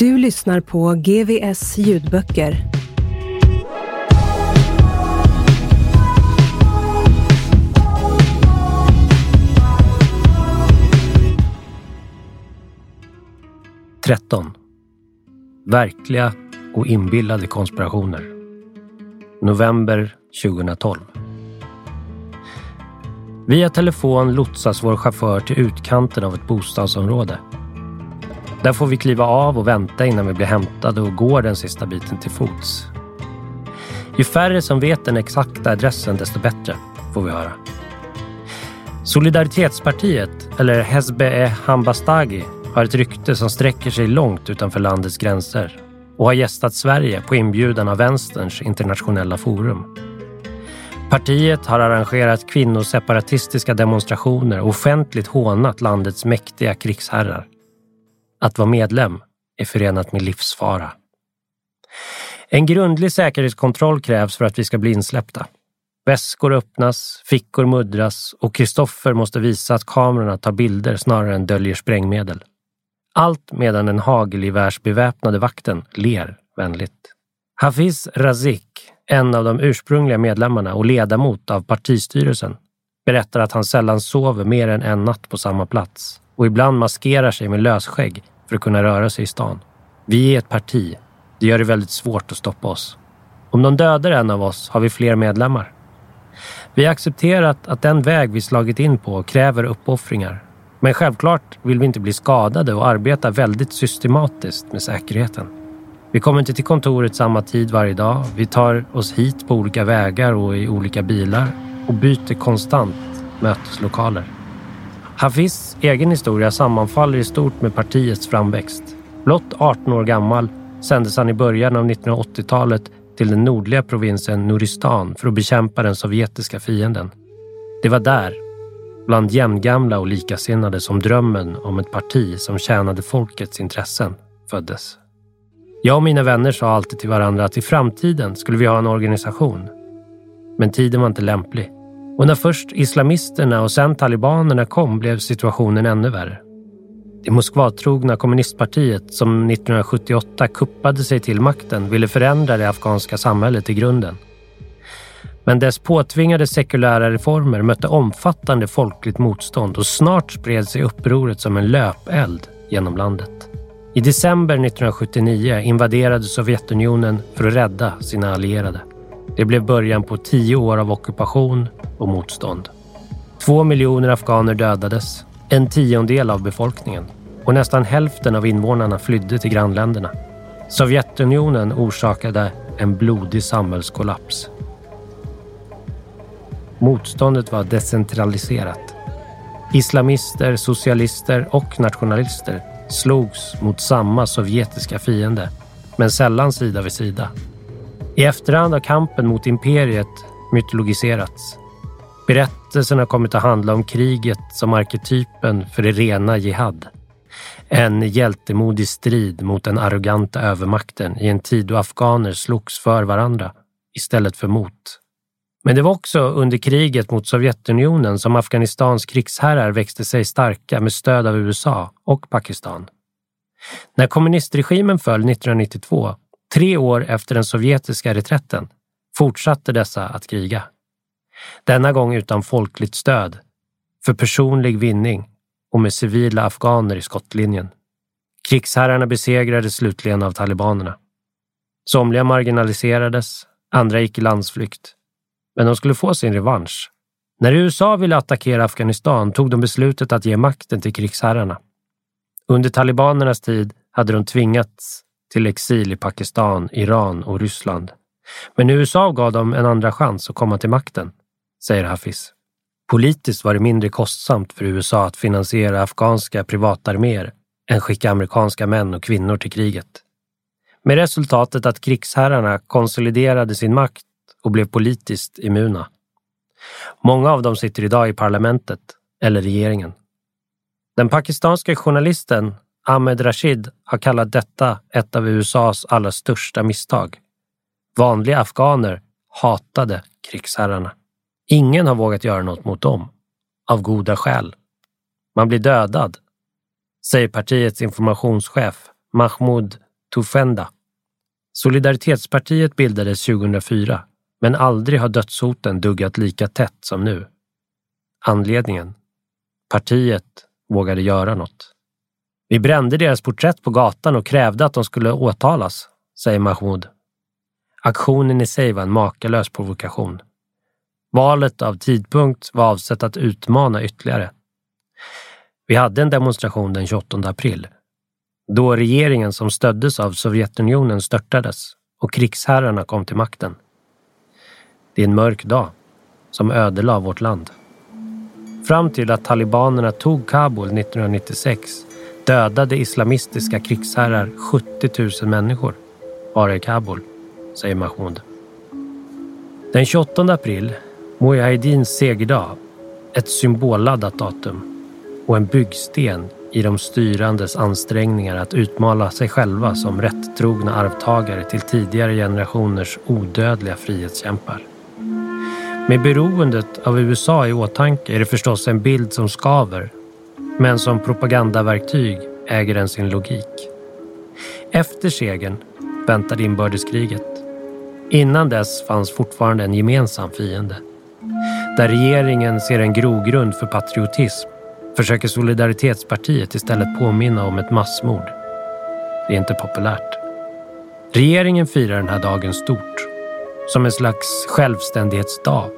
Du lyssnar på GVS ljudböcker. Tretton. Verkliga och inbillade konspirationer. November 2012. Via telefon lotsas vår chaufför till utkanten av ett bostadsområde. Där får vi kliva av och vänta innan vi blir hämtade och går den sista biten till fots. Ju färre som vet den exakta adressen desto bättre, får vi höra. Solidaritetspartiet, eller Hezbe e. Hambastagi, har ett rykte som sträcker sig långt utanför landets gränser och har gästat Sverige på inbjudan av Vänsterns internationella forum. Partiet har arrangerat kvinnoseparatistiska demonstrationer och offentligt hånat landets mäktiga krigsherrar. Att vara medlem är förenat med livsfara. En grundlig säkerhetskontroll krävs för att vi ska bli insläppta. Väskor öppnas, fickor muddras och Kristoffer måste visa att kamerorna tar bilder snarare än döljer sprängmedel. Allt medan den hagelgevärsbeväpnade vakten ler vänligt. Hafiz Razik, en av de ursprungliga medlemmarna och ledamot av partistyrelsen, berättar att han sällan sover mer än en natt på samma plats och ibland maskerar sig med lösskägg för att kunna röra sig i stan. Vi är ett parti. Det gör det väldigt svårt att stoppa oss. Om de dödar en av oss har vi fler medlemmar. Vi har accepterat att den väg vi slagit in på kräver uppoffringar. Men självklart vill vi inte bli skadade och arbeta väldigt systematiskt med säkerheten. Vi kommer inte till kontoret samma tid varje dag. Vi tar oss hit på olika vägar och i olika bilar och byter konstant möteslokaler. Hafiz egen historia sammanfaller i stort med partiets framväxt. Blott 18 år gammal sändes han i början av 1980-talet till den nordliga provinsen Nuristan för att bekämpa den sovjetiska fienden. Det var där, bland jämngamla och likasinnade, som drömmen om ett parti som tjänade folkets intressen föddes. Jag och mina vänner sa alltid till varandra att i framtiden skulle vi ha en organisation. Men tiden var inte lämplig. Och när först islamisterna och sen talibanerna kom blev situationen ännu värre. Det Moskvatrogna kommunistpartiet som 1978 kuppade sig till makten ville förändra det afghanska samhället i grunden. Men dess påtvingade sekulära reformer mötte omfattande folkligt motstånd och snart spred sig upproret som en löpeld genom landet. I december 1979 invaderade Sovjetunionen för att rädda sina allierade. Det blev början på tio år av ockupation och motstånd. Två miljoner afghaner dödades, en tiondel av befolkningen och nästan hälften av invånarna flydde till grannländerna. Sovjetunionen orsakade en blodig samhällskollaps. Motståndet var decentraliserat. Islamister, socialister och nationalister slogs mot samma sovjetiska fiende, men sällan sida vid sida. I efterhand har kampen mot imperiet mytologiserats. Berättelsen har kommit att handla om kriget som arketypen för det rena jihad. En hjältemodig strid mot den arroganta övermakten i en tid då afghaner slogs för varandra istället för mot. Men det var också under kriget mot Sovjetunionen som Afghanistans krigsherrar växte sig starka med stöd av USA och Pakistan. När kommunistregimen föll 1992, tre år efter den sovjetiska reträtten, fortsatte dessa att kriga. Denna gång utan folkligt stöd, för personlig vinning och med civila afghaner i skottlinjen. Krigsherrarna besegrades slutligen av talibanerna. Somliga marginaliserades, andra gick i landsflykt. Men de skulle få sin revansch. När USA ville attackera Afghanistan tog de beslutet att ge makten till krigsherrarna. Under talibanernas tid hade de tvingats till exil i Pakistan, Iran och Ryssland. Men USA gav dem en andra chans att komma till makten, säger Hafiz. Politiskt var det mindre kostsamt för USA att finansiera afghanska privatarméer än skicka amerikanska män och kvinnor till kriget. Med resultatet att krigsherrarna konsoliderade sin makt och blev politiskt immuna. Många av dem sitter idag i parlamentet eller regeringen. Den pakistanska journalisten Ahmed Rashid har kallat detta ett av USAs allra största misstag. Vanliga afghaner hatade krigsherrarna. Ingen har vågat göra något mot dem, av goda skäl. Man blir dödad, säger partiets informationschef Mahmoud Tufenda. Solidaritetspartiet bildades 2004, men aldrig har dödshoten duggat lika tätt som nu. Anledningen? Partiet vågade göra något. Vi brände deras porträtt på gatan och krävde att de skulle åtalas, säger Mahmoud. Aktionen i sig var en makalös provokation. Valet av tidpunkt var avsett att utmana ytterligare. Vi hade en demonstration den 28 april, då regeringen som stöddes av Sovjetunionen störtades och krigsherrarna kom till makten. Det är en mörk dag som ödelade vårt land. Fram till att talibanerna tog Kabul 1996 dödade islamistiska krigsherrar 70 000 människor bara i Kabul, säger Mahmoud. Den 28 april Mujahedins segerdag, ett symbolladdat datum och en byggsten i de styrandes ansträngningar att utmala sig själva som rättrogna arvtagare till tidigare generationers odödliga frihetskämpar. Med beroendet av USA i åtanke är det förstås en bild som skaver, men som propagandaverktyg äger den sin logik. Efter segern väntade inbördeskriget. Innan dess fanns fortfarande en gemensam fiende. Där regeringen ser en grogrund för patriotism försöker Solidaritetspartiet istället påminna om ett massmord. Det är inte populärt. Regeringen firar den här dagen stort, som en slags självständighetsdag.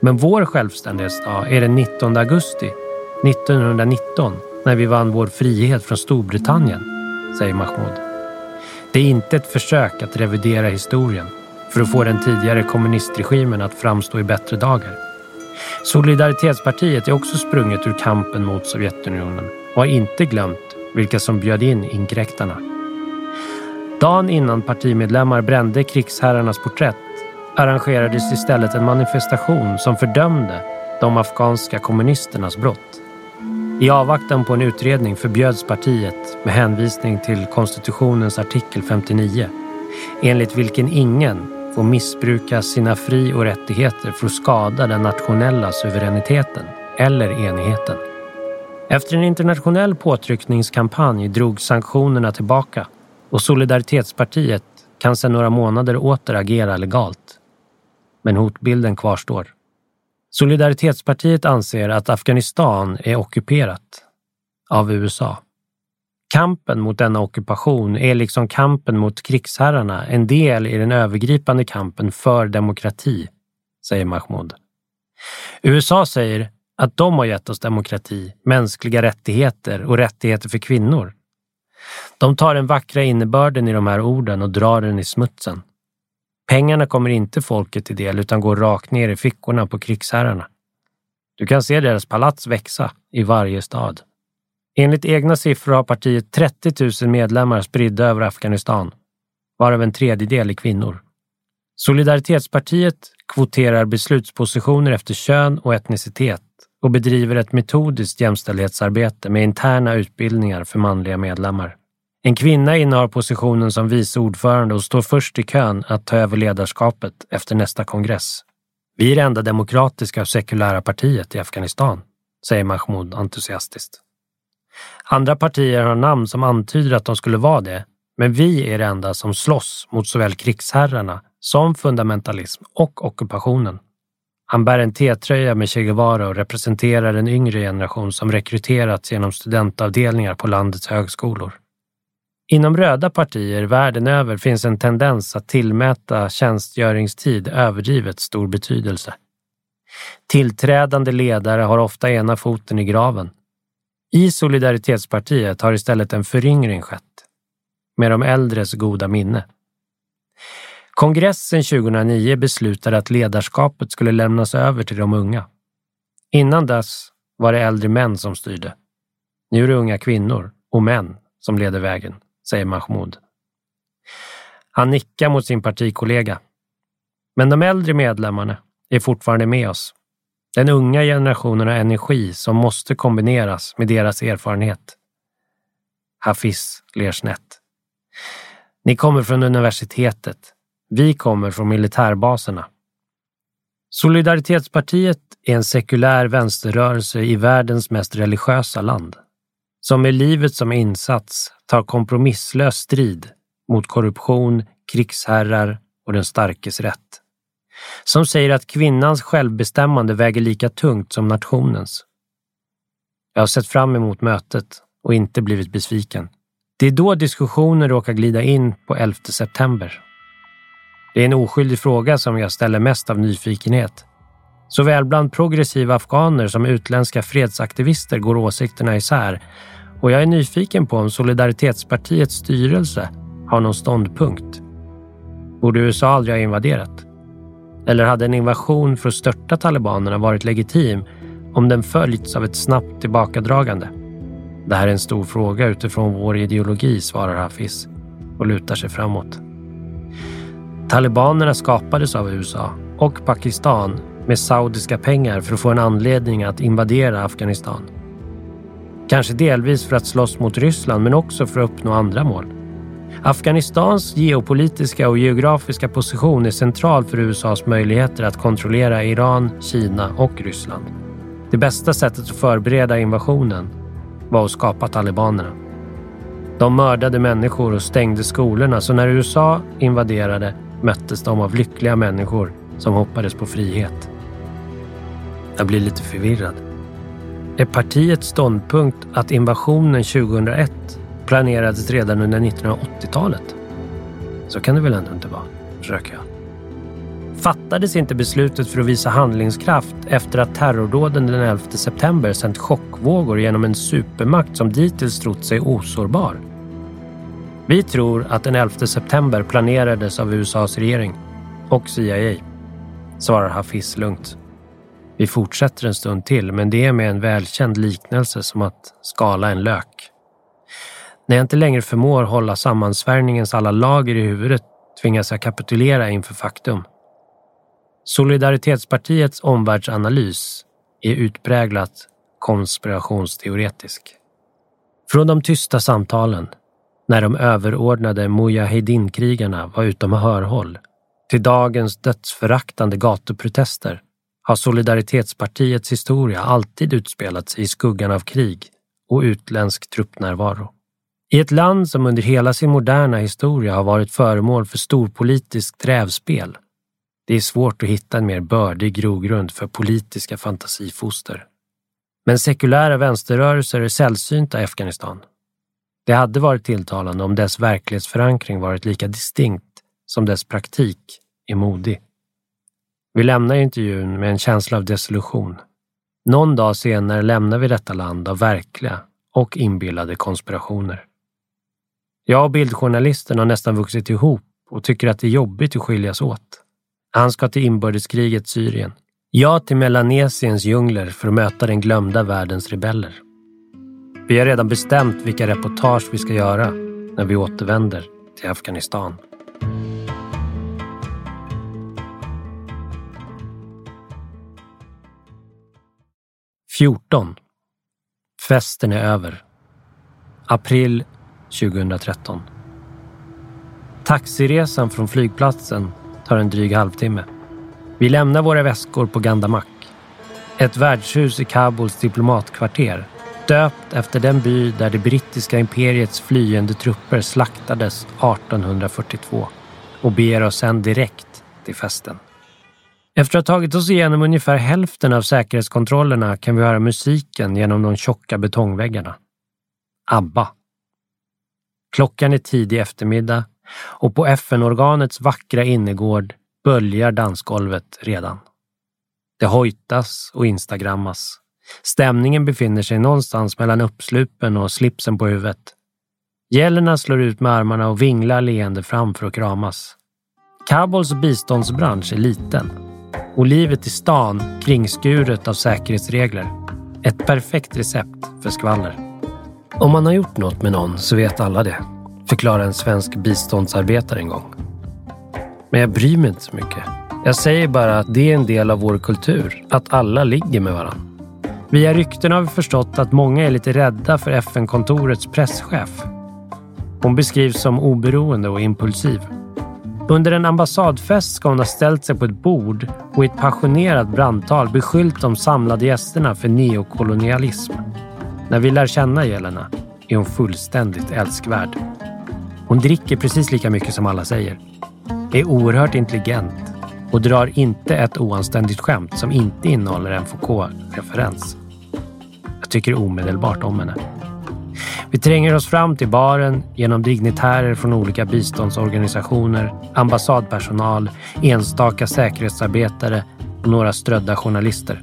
Men vår självständighetsdag är den 19 augusti 1919 när vi vann vår frihet från Storbritannien, säger Mahmoud. Det är inte ett försök att revidera historien för att få den tidigare kommunistregimen att framstå i bättre dagar. Solidaritetspartiet är också sprunget ur kampen mot Sovjetunionen och har inte glömt vilka som bjöd in inkräktarna. Dagen innan partimedlemmar brände krigsherrarnas porträtt arrangerades istället en manifestation som fördömde de afghanska kommunisternas brott. I avvaktan på en utredning förbjöds partiet med hänvisning till konstitutionens artikel 59 enligt vilken ingen får missbruka sina fri och rättigheter för att skada den nationella suveräniteten eller enigheten. Efter en internationell påtryckningskampanj drog sanktionerna tillbaka och Solidaritetspartiet kan sedan några månader åter agera legalt. Men hotbilden kvarstår. Solidaritetspartiet anser att Afghanistan är ockuperat av USA. Kampen mot denna ockupation är liksom kampen mot krigsherrarna en del i den övergripande kampen för demokrati, säger Mahmoud. USA säger att de har gett oss demokrati, mänskliga rättigheter och rättigheter för kvinnor. De tar den vackra innebörden i de här orden och drar den i smutsen. Pengarna kommer inte folket till del utan går rakt ner i fickorna på krigsherrarna. Du kan se deras palats växa i varje stad. Enligt egna siffror har partiet 30 000 medlemmar spridda över Afghanistan, varav en tredjedel är kvinnor. Solidaritetspartiet kvoterar beslutspositioner efter kön och etnicitet och bedriver ett metodiskt jämställdhetsarbete med interna utbildningar för manliga medlemmar. En kvinna innehar positionen som vice ordförande och står först i kön att ta över ledarskapet efter nästa kongress. Vi är det enda demokratiska och sekulära partiet i Afghanistan, säger Mahmoud entusiastiskt. Andra partier har namn som antyder att de skulle vara det, men vi är det enda som slåss mot såväl krigsherrarna som fundamentalism och ockupationen. Han bär en T-tröja med Che Guevara och representerar en yngre generation som rekryterats genom studentavdelningar på landets högskolor. Inom röda partier världen över finns en tendens att tillmäta tjänstgöringstid överdrivet stor betydelse. Tillträdande ledare har ofta ena foten i graven. I Solidaritetspartiet har istället en föryngring skett, med de äldres goda minne. Kongressen 2009 beslutade att ledarskapet skulle lämnas över till de unga. Innan dess var det äldre män som styrde. Nu är det unga kvinnor och män som leder vägen, säger Mahmoud. Han nickar mot sin partikollega. Men de äldre medlemmarna är fortfarande med oss. Den unga generationen har energi som måste kombineras med deras erfarenhet. Hafiz ler snett. Ni kommer från universitetet. Vi kommer från militärbaserna. Solidaritetspartiet är en sekulär vänsterrörelse i världens mest religiösa land, som med livet som insats tar kompromisslös strid mot korruption, krigsherrar och den starkes rätt. Som säger att kvinnans självbestämmande väger lika tungt som nationens. Jag har sett fram emot mötet och inte blivit besviken. Det är då diskussionen råkar glida in på 11 september. Det är en oskyldig fråga som jag ställer mest av nyfikenhet. Såväl bland progressiva afghaner som utländska fredsaktivister går åsikterna isär och jag är nyfiken på om Solidaritetspartiets styrelse har någon ståndpunkt. Borde USA aldrig ha invaderat? Eller hade en invasion för att störta talibanerna varit legitim om den följts av ett snabbt tillbakadragande? Det här är en stor fråga utifrån vår ideologi, svarar Hafiz och lutar sig framåt. Talibanerna skapades av USA och Pakistan med saudiska pengar för att få en anledning att invadera Afghanistan. Kanske delvis för att slåss mot Ryssland men också för att uppnå andra mål. Afghanistans geopolitiska och geografiska position är central för USAs möjligheter att kontrollera Iran, Kina och Ryssland. Det bästa sättet att förbereda invasionen var att skapa talibanerna. De mördade människor och stängde skolorna så när USA invaderade möttes de av lyckliga människor som hoppades på frihet. Jag blir lite förvirrad. Är partiets ståndpunkt att invasionen 2001 planerades redan under 1980-talet? Så kan det väl ändå inte vara, försöker jag. Fattades inte beslutet för att visa handlingskraft efter att terrordåden den 11 september sänt chockvågor genom en supermakt som dittills trott sig osårbar? Vi tror att den 11 september planerades av USAs regering och CIA, svarar Hafiz lugnt. Vi fortsätter en stund till, men det är med en välkänd liknelse som att skala en lök. När jag inte längre förmår hålla sammansvärjningens alla lager i huvudet tvingas jag kapitulera inför faktum. Solidaritetspartiets omvärldsanalys är utpräglat konspirationsteoretisk. Från de tysta samtalen när de överordnade Mujahedin-krigarna var utom hörhåll till dagens dödsföraktande gatuprotester har Solidaritetspartiets historia alltid utspelat sig i skuggan av krig och utländsk truppnärvaro. I ett land som under hela sin moderna historia har varit föremål för storpolitiskt rävspel. Det är svårt att hitta en mer bördig grogrund för politiska fantasifoster. Men sekulära vänsterrörelser är sällsynta i Afghanistan det hade varit tilltalande om dess verklighetsförankring varit lika distinkt som dess praktik är modig. Vi lämnar intervjun med en känsla av desillusion. Någon dag senare lämnar vi detta land av verkliga och inbillade konspirationer. Jag och bildjournalisten har nästan vuxit ihop och tycker att det är jobbigt att skiljas åt. Han ska till inbördeskriget Syrien. Jag till Melanesiens djungler för att möta den glömda världens rebeller. Vi har redan bestämt vilka reportage vi ska göra när vi återvänder till Afghanistan. 14. Festen är över. April 2013. Taxiresan från flygplatsen tar en dryg halvtimme. Vi lämnar våra väskor på Gandamak, ett värdshus i Kabuls diplomatkvarter döpt efter den by där det brittiska imperiets flyende trupper slaktades 1842 och beger oss sen direkt till festen. Efter att ha tagit oss igenom ungefär hälften av säkerhetskontrollerna kan vi höra musiken genom de tjocka betongväggarna. ABBA. Klockan är tidig eftermiddag och på FN-organets vackra innergård böljar dansgolvet redan. Det hojtas och instagrammas. Stämningen befinner sig någonstans mellan uppslupen och slipsen på huvudet. Gällerna slår ut med armarna och vinglar leende fram för att kramas. Kabuls biståndsbransch är liten och livet i stan kringskuret av säkerhetsregler. Ett perfekt recept för skvaller. Om man har gjort något med någon så vet alla det, förklarar en svensk biståndsarbetare en gång. Men jag bryr mig inte så mycket. Jag säger bara att det är en del av vår kultur, att alla ligger med varandra. Via rykten har vi förstått att många är lite rädda för FN-kontorets presschef. Hon beskrivs som oberoende och impulsiv. Under en ambassadfest ska hon ha ställt sig på ett bord och i ett passionerat brandtal beskyllt de samlade gästerna för neokolonialism. När vi lär känna Jelena är hon fullständigt älskvärd. Hon dricker precis lika mycket som alla säger. Är oerhört intelligent och drar inte ett oanständigt skämt som inte innehåller en Foucault-referens. Jag tycker omedelbart om henne. Vi tränger oss fram till baren genom dignitärer från olika biståndsorganisationer, ambassadpersonal, enstaka säkerhetsarbetare och några strödda journalister.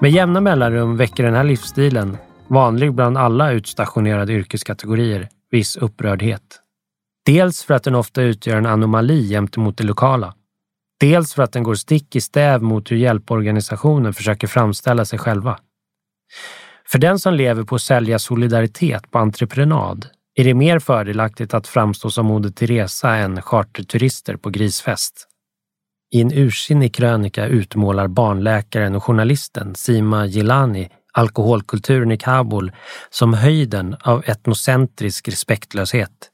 Med jämna mellanrum väcker den här livsstilen, vanlig bland alla utstationerade yrkeskategorier, viss upprördhet. Dels för att den ofta utgör en anomali gentemot det lokala. Dels för att den går stick i stäv mot hur hjälporganisationen försöker framställa sig själva. För den som lever på att sälja solidaritet på entreprenad är det mer fördelaktigt att framstå som Moder Teresa än charterturister på grisfest. I en ursinnig krönika utmålar barnläkaren och journalisten Sima Gilani alkoholkulturen i Kabul som höjden av etnocentrisk respektlöshet.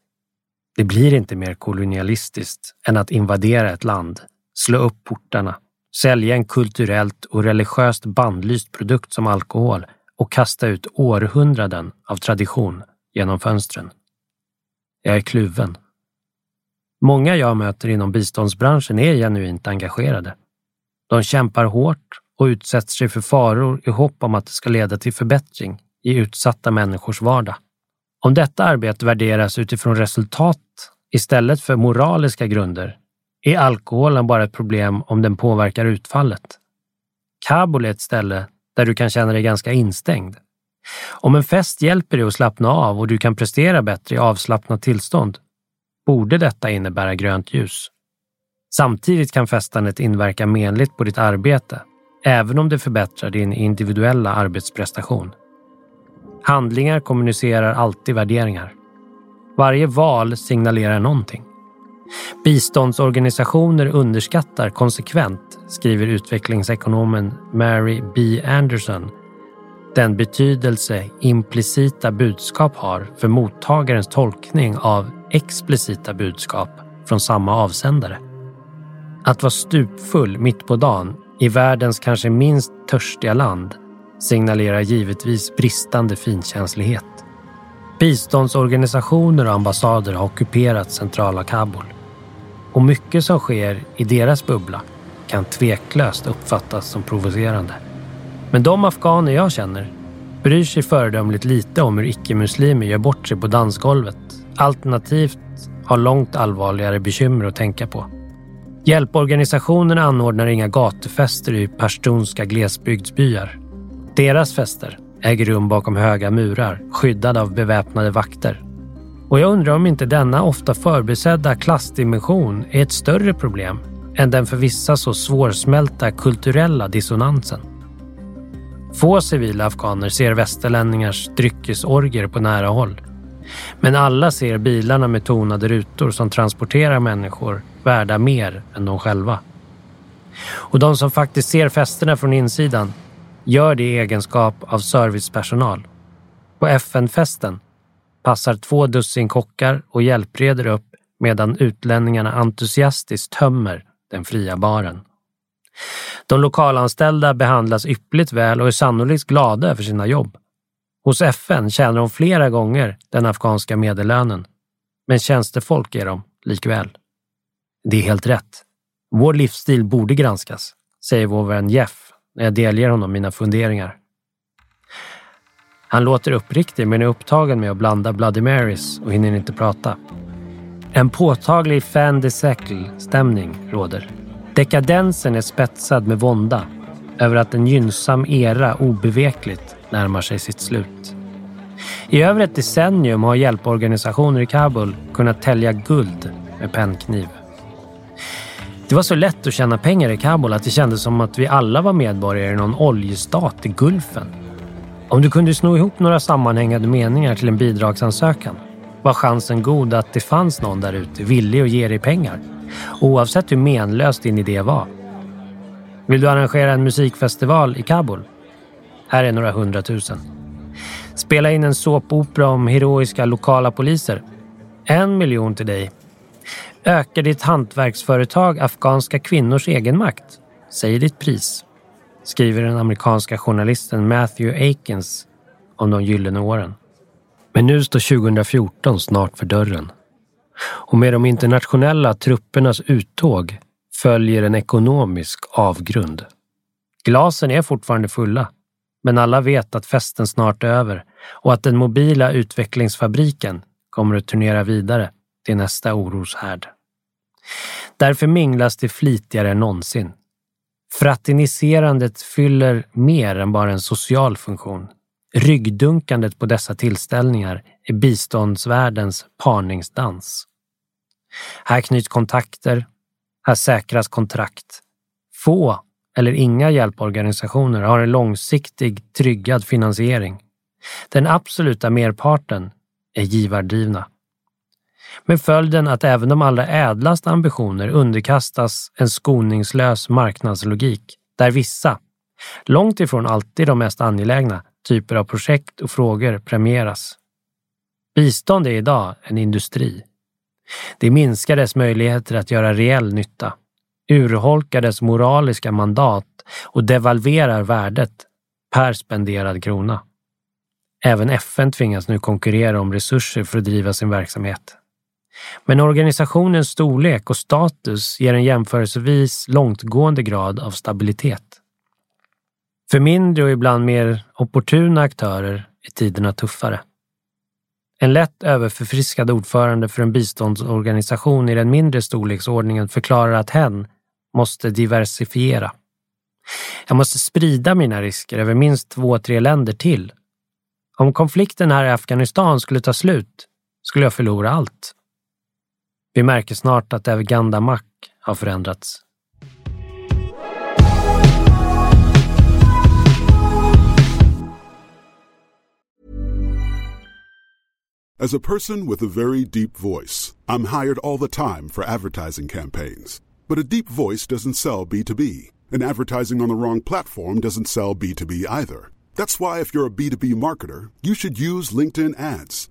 Det blir inte mer kolonialistiskt än att invadera ett land, slå upp portarna, sälja en kulturellt och religiöst bandlyst produkt som alkohol och kasta ut århundraden av tradition genom fönstren. Jag är kluven. Många jag möter inom biståndsbranschen är genuint engagerade. De kämpar hårt och utsätter sig för faror i hopp om att det ska leda till förbättring i utsatta människors vardag. Om detta arbete värderas utifrån resultat istället för moraliska grunder är alkoholen bara ett problem om den påverkar utfallet. Kabul är ett ställe där du kan känna dig ganska instängd. Om en fest hjälper dig att slappna av och du kan prestera bättre i avslappnat tillstånd, borde detta innebära grönt ljus. Samtidigt kan festandet inverka menligt på ditt arbete, även om det förbättrar din individuella arbetsprestation. Handlingar kommunicerar alltid värderingar. Varje val signalerar någonting. Biståndsorganisationer underskattar konsekvent, skriver utvecklingsekonomen Mary B. Anderson, den betydelse implicita budskap har för mottagarens tolkning av explicita budskap från samma avsändare. Att vara stupfull mitt på dagen i världens kanske minst törstiga land signalerar givetvis bristande finkänslighet. Biståndsorganisationer och ambassader har ockuperat centrala Kabul. Och mycket som sker i deras bubbla kan tveklöst uppfattas som provocerande. Men de afghaner jag känner bryr sig föredömligt lite om hur icke-muslimer gör bort sig på dansgolvet. Alternativt har långt allvarligare bekymmer att tänka på. Hjälporganisationerna anordnar inga gatufester i pashtunska glesbygdsbyar. Deras fester äger rum bakom höga murar, skyddade av beväpnade vakter. Och jag undrar om inte denna ofta förbisedda klassdimension är ett större problem än den för vissa så svårsmälta kulturella dissonansen. Få civila afghaner ser västerlänningars dryckesorger på nära håll. Men alla ser bilarna med tonade rutor som transporterar människor värda mer än de själva. Och de som faktiskt ser festerna från insidan gör det i egenskap av servicepersonal. På FN-festen passar två dussin kockar och hjälpreder upp medan utlänningarna entusiastiskt tömmer den fria baren. De lokalanställda behandlas yppligt väl och är sannolikt glada över sina jobb. Hos FN tjänar de flera gånger den afghanska medellönen. Men tjänstefolk är de likväl. Det är helt rätt. Vår livsstil borde granskas, säger vår vän Jeff när jag delger honom mina funderingar. Han låter uppriktig men är upptagen med att blanda Bloody Marys och hinner inte prata. En påtaglig fan de stämning råder. Dekadensen är spetsad med vånda över att en gynnsam era obevekligt närmar sig sitt slut. I över ett decennium har hjälporganisationer i Kabul kunnat tälja guld med pennkniv. Det var så lätt att tjäna pengar i Kabul att det kändes som att vi alla var medborgare i någon oljestat i Gulfen. Om du kunde sno ihop några sammanhängande meningar till en bidragsansökan var chansen god att det fanns någon där ute villig att ge dig pengar. Oavsett hur menlös din idé var. Vill du arrangera en musikfestival i Kabul? Här är några hundratusen. Spela in en såpopera om heroiska lokala poliser? En miljon till dig. Öka ditt hantverksföretag afghanska kvinnors egenmakt? Säg ditt pris. Skriver den amerikanska journalisten Matthew Akins om de gyllene åren. Men nu står 2014 snart för dörren. Och med de internationella truppernas uttåg följer en ekonomisk avgrund. Glasen är fortfarande fulla, men alla vet att festen snart är över och att den mobila utvecklingsfabriken kommer att turnera vidare till nästa oroshärd. Därför minglas det flitigare än någonsin. Fraterniserandet fyller mer än bara en social funktion. Ryggdunkandet på dessa tillställningar är biståndsvärldens parningsdans. Här knyts kontakter, här säkras kontrakt. Få eller inga hjälporganisationer har en långsiktig, tryggad finansiering. Den absoluta merparten är givardrivna. Med följden att även de allra ädlaste ambitioner underkastas en skoningslös marknadslogik där vissa, långt ifrån alltid de mest angelägna, typer av projekt och frågor premieras. Bistånd är idag en industri. Det minskar dess möjligheter att göra reell nytta, urholkar dess moraliska mandat och devalverar värdet per spenderad krona. Även FN tvingas nu konkurrera om resurser för att driva sin verksamhet. Men organisationens storlek och status ger en jämförelsevis långtgående grad av stabilitet. För mindre och ibland mer opportuna aktörer är tiderna tuffare. En lätt överförfriskad ordförande för en biståndsorganisation i den mindre storleksordningen förklarar att hen måste diversifiera. Jag måste sprida mina risker över minst två, tre länder till. Om konflikten här i Afghanistan skulle ta slut skulle jag förlora allt. Vi märker snart att även Gandamak har förändrats. As a person with a very deep voice, I'm hired all the time for advertising campaigns. But a deep voice doesn't sell B2B, and advertising on the wrong platform doesn't sell B2B either. That's why, if you're a B2B marketer, you should use LinkedIn ads.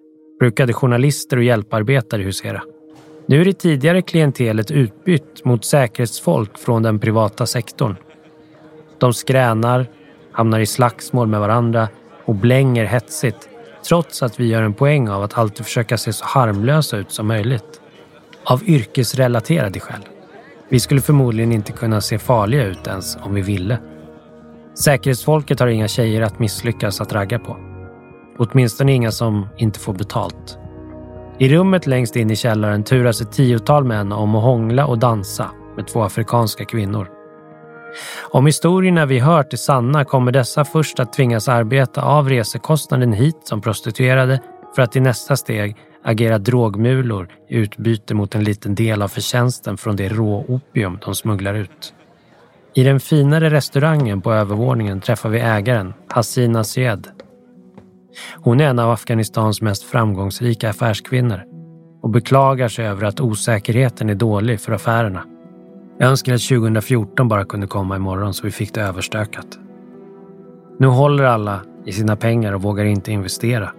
brukade journalister och hjälparbetare husera. Nu är det tidigare klientelet utbytt mot säkerhetsfolk från den privata sektorn. De skränar, hamnar i slagsmål med varandra och blänger hetsigt trots att vi gör en poäng av att alltid försöka se så harmlösa ut som möjligt. Av yrkesrelaterade skäl. Vi skulle förmodligen inte kunna se farliga ut ens om vi ville. Säkerhetsfolket har inga tjejer att misslyckas att ragga på. Åtminstone inga som inte får betalt. I rummet längst in i källaren turas ett tiotal män om att hångla och dansa med två afrikanska kvinnor. Om historierna vi hört är sanna kommer dessa först att tvingas arbeta av resekostnaden hit som prostituerade för att i nästa steg agera drogmulor i utbyte mot en liten del av förtjänsten från det råopium de smugglar ut. I den finare restaurangen på övervåningen träffar vi ägaren, Hasina Syed. Hon är en av Afghanistans mest framgångsrika affärskvinnor och beklagar sig över att osäkerheten är dålig för affärerna. Jag önskar att 2014 bara kunde komma imorgon så vi fick det överstökat. Nu håller alla i sina pengar och vågar inte investera.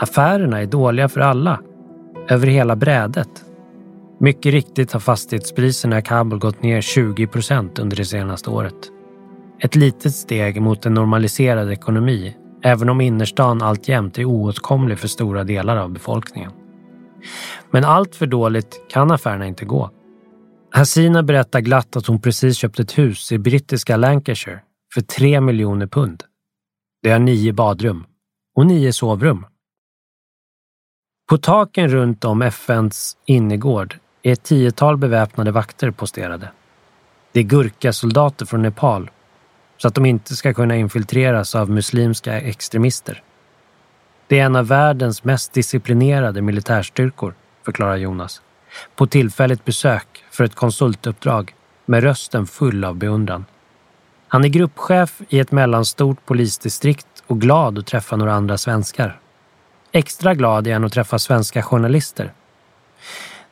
Affärerna är dåliga för alla, över hela brädet. Mycket riktigt har fastighetspriserna i Kabul gått ner 20 procent under det senaste året. Ett litet steg mot en normaliserad ekonomi, även om innerstan alltjämt är oåtkomlig för stora delar av befolkningen. Men allt för dåligt kan affärerna inte gå. Hasina berättar glatt att hon precis köpt ett hus i brittiska Lancashire för 3 miljoner pund. Det har nio badrum och nio sovrum. På taken runt om FNs innergård är ett tiotal beväpnade vakter posterade. Det är gurkasoldater från Nepal så att de inte ska kunna infiltreras av muslimska extremister. Det är en av världens mest disciplinerade militärstyrkor, förklarar Jonas. På tillfälligt besök för ett konsultuppdrag med rösten full av beundran. Han är gruppchef i ett mellanstort polisdistrikt och glad att träffa några andra svenskar. Extra glad är han att träffa svenska journalister.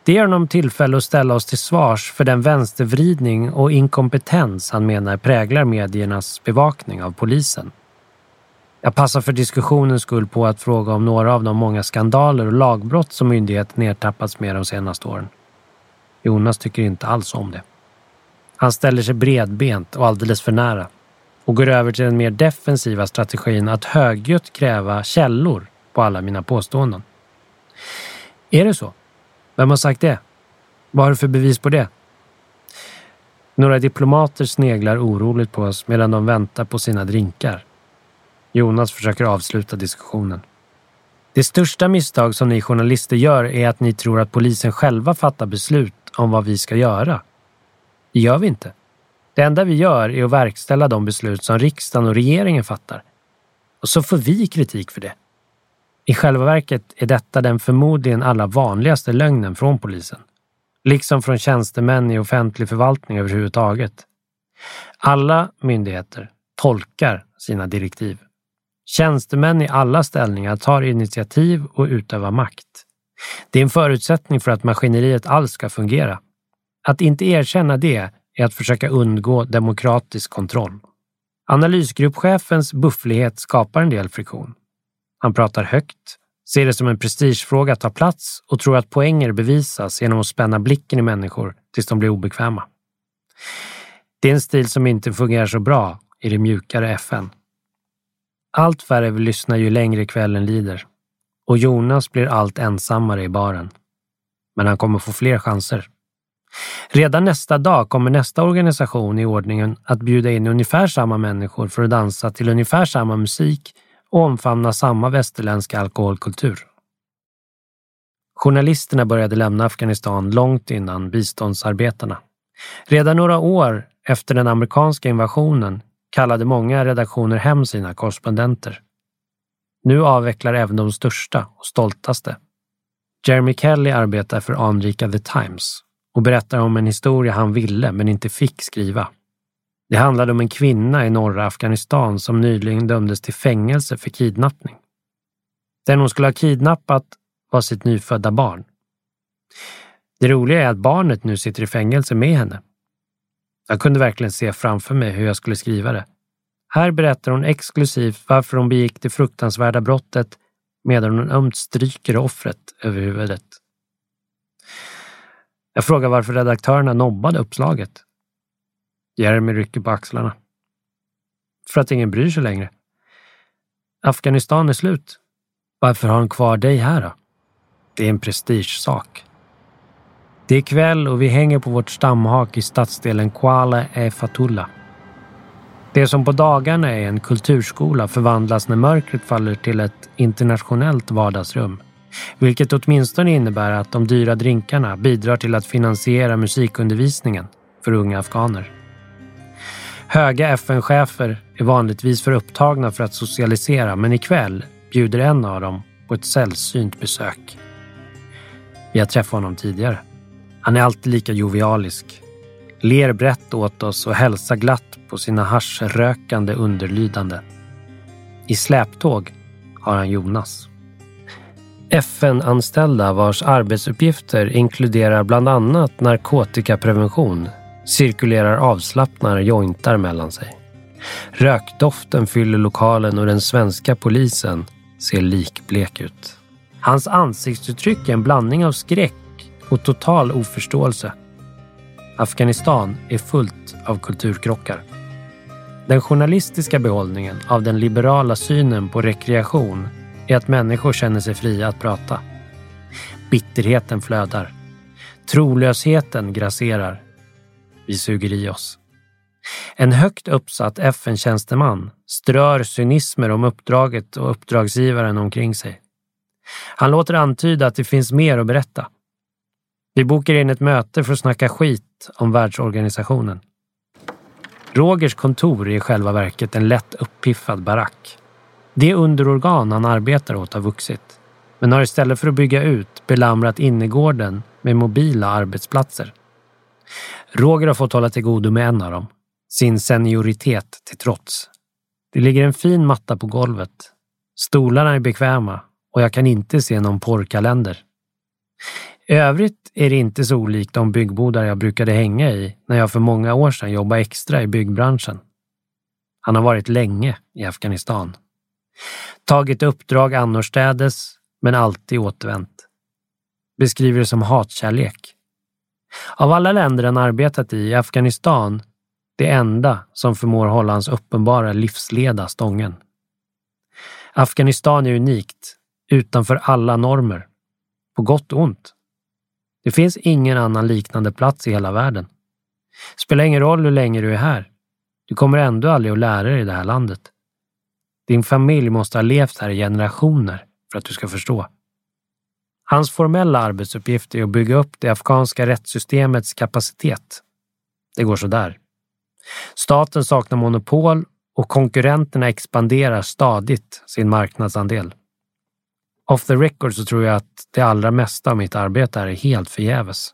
Det ger honom tillfälle att ställa oss till svars för den vänstervridning och inkompetens han menar präglar mediernas bevakning av polisen. Jag passar för diskussionens skull på att fråga om några av de många skandaler och lagbrott som myndigheten ertappats med de senaste åren. Jonas tycker inte alls om det. Han ställer sig bredbent och alldeles för nära och går över till den mer defensiva strategin att högljutt kräva källor på alla mina påståenden. Är det så? Vem har sagt det? Vad har du för bevis på det? Några diplomater sneglar oroligt på oss medan de väntar på sina drinkar. Jonas försöker avsluta diskussionen. Det största misstag som ni journalister gör är att ni tror att polisen själva fattar beslut om vad vi ska göra. Det gör vi inte. Det enda vi gör är att verkställa de beslut som riksdagen och regeringen fattar. Och så får vi kritik för det. I själva verket är detta den förmodligen allra vanligaste lögnen från polisen. Liksom från tjänstemän i offentlig förvaltning överhuvudtaget. Alla myndigheter tolkar sina direktiv. Tjänstemän i alla ställningar tar initiativ och utövar makt. Det är en förutsättning för att maskineriet alls ska fungera. Att inte erkänna det är att försöka undgå demokratisk kontroll. Analysgruppchefens bufflighet skapar en del friktion. Han pratar högt, ser det som en prestigefråga att ta plats och tror att poänger bevisas genom att spänna blicken i människor tills de blir obekväma. Det är en stil som inte fungerar så bra i det mjukare FN. Allt färre vill lyssna ju längre kvällen lider och Jonas blir allt ensammare i baren. Men han kommer få fler chanser. Redan nästa dag kommer nästa organisation i ordningen att bjuda in ungefär samma människor för att dansa till ungefär samma musik och omfamna samma västerländska alkoholkultur. Journalisterna började lämna Afghanistan långt innan biståndsarbetarna. Redan några år efter den amerikanska invasionen kallade många redaktioner hem sina korrespondenter. Nu avvecklar även de största och stoltaste. Jeremy Kelly arbetar för anrika The Times och berättar om en historia han ville men inte fick skriva. Det handlade om en kvinna i norra Afghanistan som nyligen dömdes till fängelse för kidnappning. Den hon skulle ha kidnappat var sitt nyfödda barn. Det roliga är att barnet nu sitter i fängelse med henne. Jag kunde verkligen se framför mig hur jag skulle skriva det. Här berättar hon exklusivt varför hon begick det fruktansvärda brottet medan hon ömt stryker offret över huvudet. Jag frågar varför redaktörerna nobbade uppslaget. Jeremy rycker på axlarna. För att ingen bryr sig längre. Afghanistan är slut. Varför har han kvar dig här då? Det är en prestigesak. Det är kväll och vi hänger på vårt stamhak i stadsdelen Kuala e Fatullah. Det som på dagarna är en kulturskola förvandlas när mörkret faller till ett internationellt vardagsrum. Vilket åtminstone innebär att de dyra drinkarna bidrar till att finansiera musikundervisningen för unga afghaner. Höga FN-chefer är vanligtvis för upptagna för att socialisera men ikväll bjuder en av dem på ett sällsynt besök. Vi har träffat honom tidigare. Han är alltid lika jovialisk. Ler brett åt oss och hälsar glatt på sina haschrökande underlydande. I släptåg har han Jonas. FN-anställda vars arbetsuppgifter inkluderar bland annat narkotikaprevention cirkulerar avslappnade jointar mellan sig. Rökdoften fyller lokalen och den svenska polisen ser likblek ut. Hans ansiktsuttryck är en blandning av skräck och total oförståelse. Afghanistan är fullt av kulturkrockar. Den journalistiska behållningen av den liberala synen på rekreation är att människor känner sig fria att prata. Bitterheten flödar. Trolösheten grasserar. Vi suger i oss. En högt uppsatt FN-tjänsteman strör cynismer om uppdraget och uppdragsgivaren omkring sig. Han låter antyda att det finns mer att berätta. Vi bokar in ett möte för att snacka skit om världsorganisationen. Rogers kontor är i själva verket en lätt uppiffad barack. Det underorgan han arbetar åt har vuxit, men har istället för att bygga ut belamrat innergården med mobila arbetsplatser. Roger har fått hålla till godo med en av dem, sin senioritet till trots. Det ligger en fin matta på golvet. Stolarna är bekväma och jag kan inte se någon porrkalender. I övrigt är det inte så olikt de byggbodar jag brukade hänga i när jag för många år sedan jobbade extra i byggbranschen. Han har varit länge i Afghanistan. Tagit uppdrag annorstädes, men alltid återvänt. Beskriver det som hatkärlek. Av alla länder han arbetat i är Afghanistan det enda som förmår hålla hans uppenbara livsleda stången. Afghanistan är unikt, utanför alla normer. På gott och ont. Det finns ingen annan liknande plats i hela världen. Spelar ingen roll hur länge du är här. Du kommer ändå aldrig att lära dig det här landet. Din familj måste ha levt här i generationer för att du ska förstå. Hans formella arbetsuppgift är att bygga upp det afghanska rättssystemets kapacitet. Det går sådär. Staten saknar monopol och konkurrenterna expanderar stadigt sin marknadsandel. Off the record så tror jag att det allra mesta av mitt arbete är helt förgäves.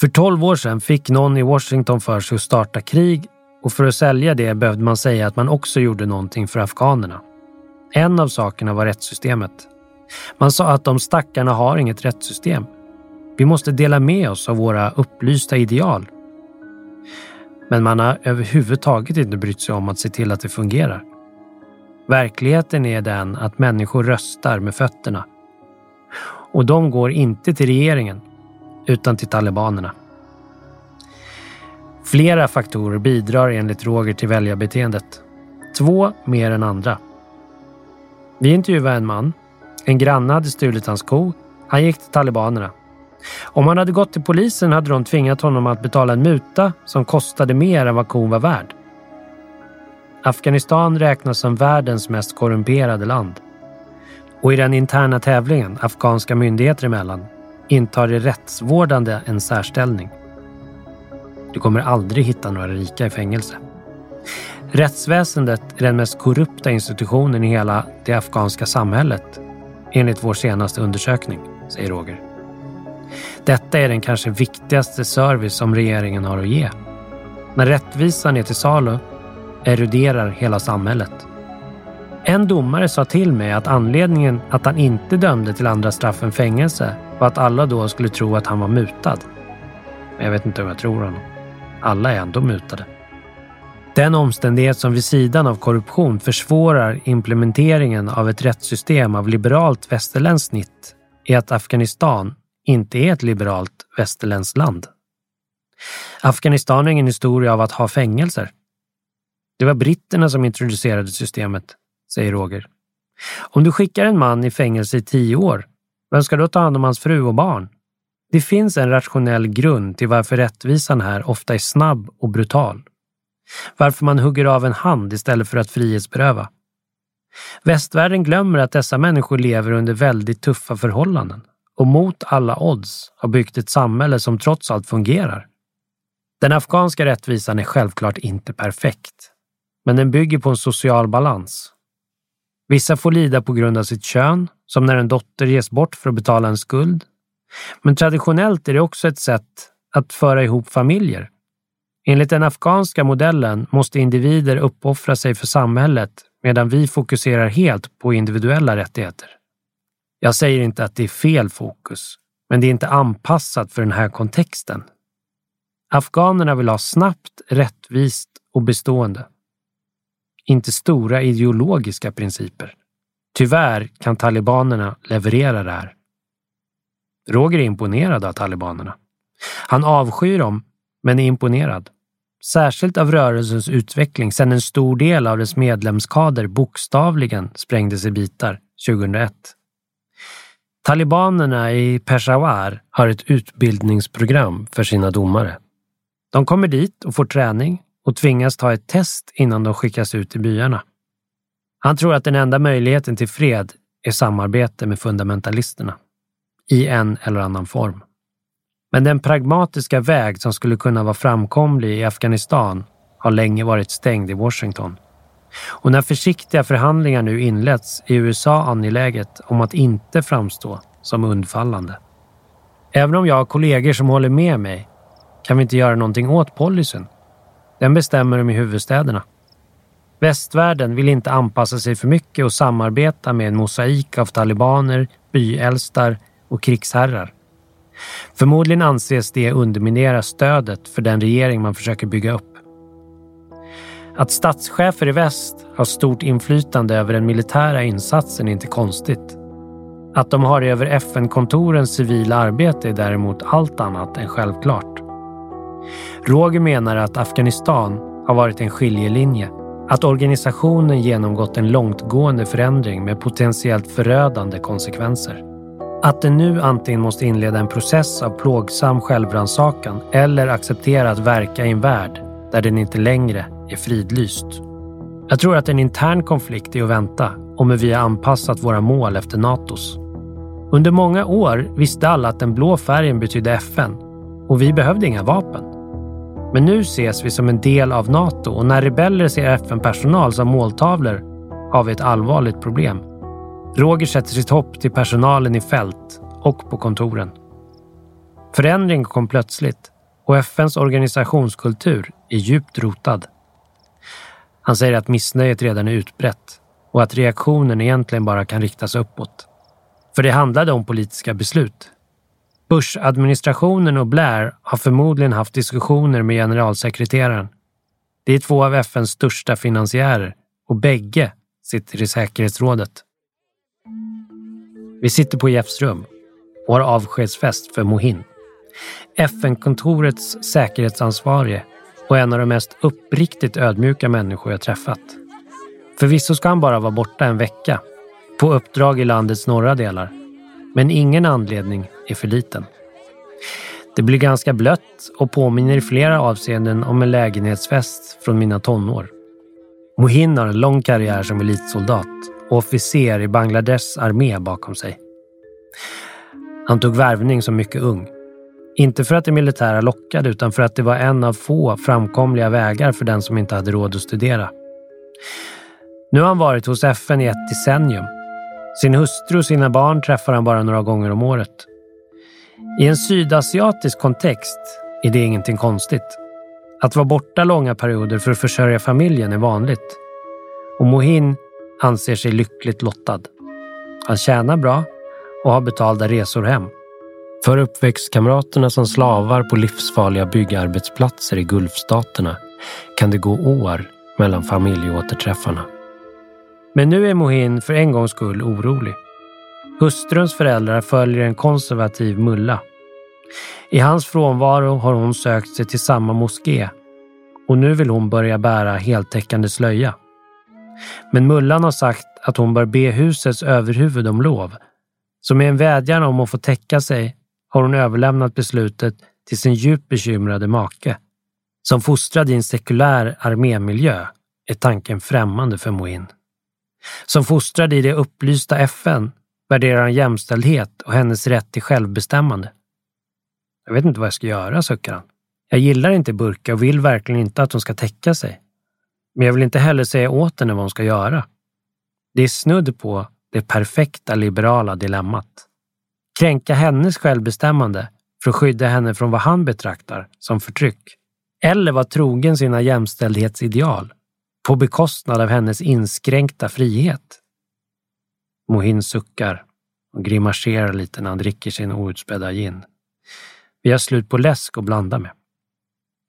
För tolv år sedan fick någon i Washington för sig att starta krig och för att sälja det behövde man säga att man också gjorde någonting för afghanerna. En av sakerna var rättssystemet. Man sa att de stackarna har inget rättssystem. Vi måste dela med oss av våra upplysta ideal. Men man har överhuvudtaget inte brytt sig om att se till att det fungerar. Verkligheten är den att människor röstar med fötterna. Och de går inte till regeringen, utan till talibanerna. Flera faktorer bidrar enligt Roger till väljarbeteendet. Två mer än andra. Vi intervjuade en man. En granne hade stulit hans ko. Han gick till talibanerna. Om han hade gått till polisen hade de tvingat honom att betala en muta som kostade mer än vad kon var värd. Afghanistan räknas som världens mest korrumperade land. Och i den interna tävlingen, afghanska myndigheter emellan, intar det rättsvårdande en särställning. Du kommer aldrig hitta några rika i fängelse. Rättsväsendet är den mest korrupta institutionen i hela det afghanska samhället, enligt vår senaste undersökning, säger Roger. Detta är den kanske viktigaste service som regeringen har att ge. När rättvisan är till salu eroderar hela samhället. En domare sa till mig att anledningen att han inte dömde till andra straff än fängelse var att alla då skulle tro att han var mutad. Men jag vet inte om jag tror honom. Alla är ändå mutade. Den omständighet som vid sidan av korruption försvårar implementeringen av ett rättssystem av liberalt västerländskt snitt är att Afghanistan inte är ett liberalt västerländskt land. Afghanistan har ingen historia av att ha fängelser. Det var britterna som introducerade systemet, säger Roger. Om du skickar en man i fängelse i tio år, vem ska då ta hand om hans fru och barn? Det finns en rationell grund till varför rättvisan här ofta är snabb och brutal. Varför man hugger av en hand istället för att frihetsberöva. Västvärlden glömmer att dessa människor lever under väldigt tuffa förhållanden och mot alla odds har byggt ett samhälle som trots allt fungerar. Den afghanska rättvisan är självklart inte perfekt, men den bygger på en social balans. Vissa får lida på grund av sitt kön, som när en dotter ges bort för att betala en skuld. Men traditionellt är det också ett sätt att föra ihop familjer. Enligt den afghanska modellen måste individer uppoffra sig för samhället medan vi fokuserar helt på individuella rättigheter. Jag säger inte att det är fel fokus, men det är inte anpassat för den här kontexten. Afghanerna vill ha snabbt, rättvist och bestående. Inte stora ideologiska principer. Tyvärr kan talibanerna leverera det här. Roger är imponerad av talibanerna. Han avskyr dem, men är imponerad. Särskilt av rörelsens utveckling sedan en stor del av dess medlemskader bokstavligen sprängdes i bitar 2001. Talibanerna i Peshawar har ett utbildningsprogram för sina domare. De kommer dit och får träning och tvingas ta ett test innan de skickas ut i byarna. Han tror att den enda möjligheten till fred är samarbete med fundamentalisterna. I en eller annan form. Men den pragmatiska väg som skulle kunna vara framkomlig i Afghanistan har länge varit stängd i Washington. Och när försiktiga förhandlingar nu inletts är USA angeläget om att inte framstå som undfallande. Även om jag har kollegor som håller med mig kan vi inte göra någonting åt policyn. Den bestämmer de i huvudstäderna. Västvärlden vill inte anpassa sig för mycket och samarbeta med en mosaik av talibaner, byälstar och krigsherrar. Förmodligen anses det underminera stödet för den regering man försöker bygga upp. Att statschefer i väst har stort inflytande över den militära insatsen är inte konstigt. Att de har det över FN-kontorens civila arbete är däremot allt annat än självklart. Roger menar att Afghanistan har varit en skiljelinje. Att organisationen genomgått en långtgående förändring med potentiellt förödande konsekvenser. Att den nu antingen måste inleda en process av plågsam självrannsakan eller acceptera att verka i en värld där den inte längre är fridlyst. Jag tror att en intern konflikt är att vänta om hur vi har anpassat våra mål efter Natos. Under många år visste alla att den blå färgen betydde FN och vi behövde inga vapen. Men nu ses vi som en del av Nato och när rebeller ser FN-personal som måltavlor har vi ett allvarligt problem. Roger sätter sitt hopp till personalen i fält och på kontoren. Förändring kom plötsligt och FNs organisationskultur är djupt rotad. Han säger att missnöjet redan är utbrett och att reaktionen egentligen bara kan riktas uppåt. För det handlade om politiska beslut. Bush-administrationen och Blair har förmodligen haft diskussioner med generalsekreteraren. Det är två av FNs största finansiärer och bägge sitter i säkerhetsrådet. Vi sitter på Jeffs rum och har avskedsfest för Mohin. FN-kontorets säkerhetsansvarige och en av de mest uppriktigt ödmjuka människor jag träffat. Förvisso ska han bara vara borta en vecka, på uppdrag i landets norra delar. Men ingen anledning är för liten. Det blir ganska blött och påminner i flera avseenden om en lägenhetsfest från mina tonår. Mohin har en lång karriär som elitsoldat och officer i Bangladeshs armé bakom sig. Han tog värvning som mycket ung. Inte för att det militära lockade utan för att det var en av få framkomliga vägar för den som inte hade råd att studera. Nu har han varit hos FN i ett decennium. Sin hustru och sina barn träffar han bara några gånger om året. I en sydasiatisk kontext är det ingenting konstigt. Att vara borta långa perioder för att försörja familjen är vanligt. Och Mohin anser sig lyckligt lottad. Han tjänar bra och har betalda resor hem. För uppväxtkamraterna som slavar på livsfarliga byggarbetsplatser i Gulfstaterna kan det gå år mellan familjeåterträffarna. Men nu är Mohin för en gångs skull orolig. Hustruns föräldrar följer en konservativ mulla. I hans frånvaro har hon sökt sig till samma moské och nu vill hon börja bära heltäckande slöja. Men Mullan har sagt att hon bör be husets överhuvud om lov. Så med en vädjan om att få täcka sig har hon överlämnat beslutet till sin djupt bekymrade make. Som fostrad i en sekulär armémiljö är tanken främmande för Moin. Som fostrad i det upplysta FN värderar han jämställdhet och hennes rätt till självbestämmande. Jag vet inte vad jag ska göra, suckar han. Jag gillar inte Burka och vill verkligen inte att hon ska täcka sig. Men jag vill inte heller säga åt henne vad hon ska göra. Det är snudd på det perfekta liberala dilemmat. Kränka hennes självbestämmande för att skydda henne från vad han betraktar som förtryck. Eller vara trogen sina jämställdhetsideal på bekostnad av hennes inskränkta frihet. Mohin suckar och grimaserar lite när han dricker sin outspädda gin. Vi har slut på läsk att blanda med.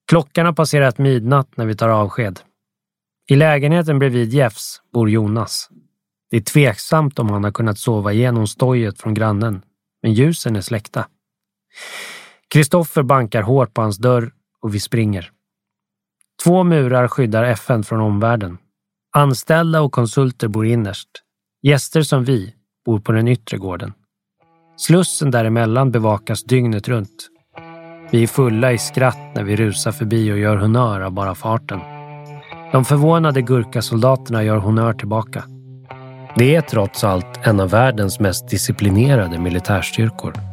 Klockan har passerat midnatt när vi tar avsked. I lägenheten bredvid Jeffs bor Jonas. Det är tveksamt om han har kunnat sova igenom stojet från grannen, men ljusen är släckta. Kristoffer bankar hårt på hans dörr och vi springer. Två murar skyddar FN från omvärlden. Anställda och konsulter bor innerst. Gäster som vi bor på den yttre gården. Slussen däremellan bevakas dygnet runt. Vi är fulla i skratt när vi rusar förbi och gör honnör av bara farten. De förvånade gurkasoldaterna gör honör tillbaka. Det är trots allt en av världens mest disciplinerade militärstyrkor.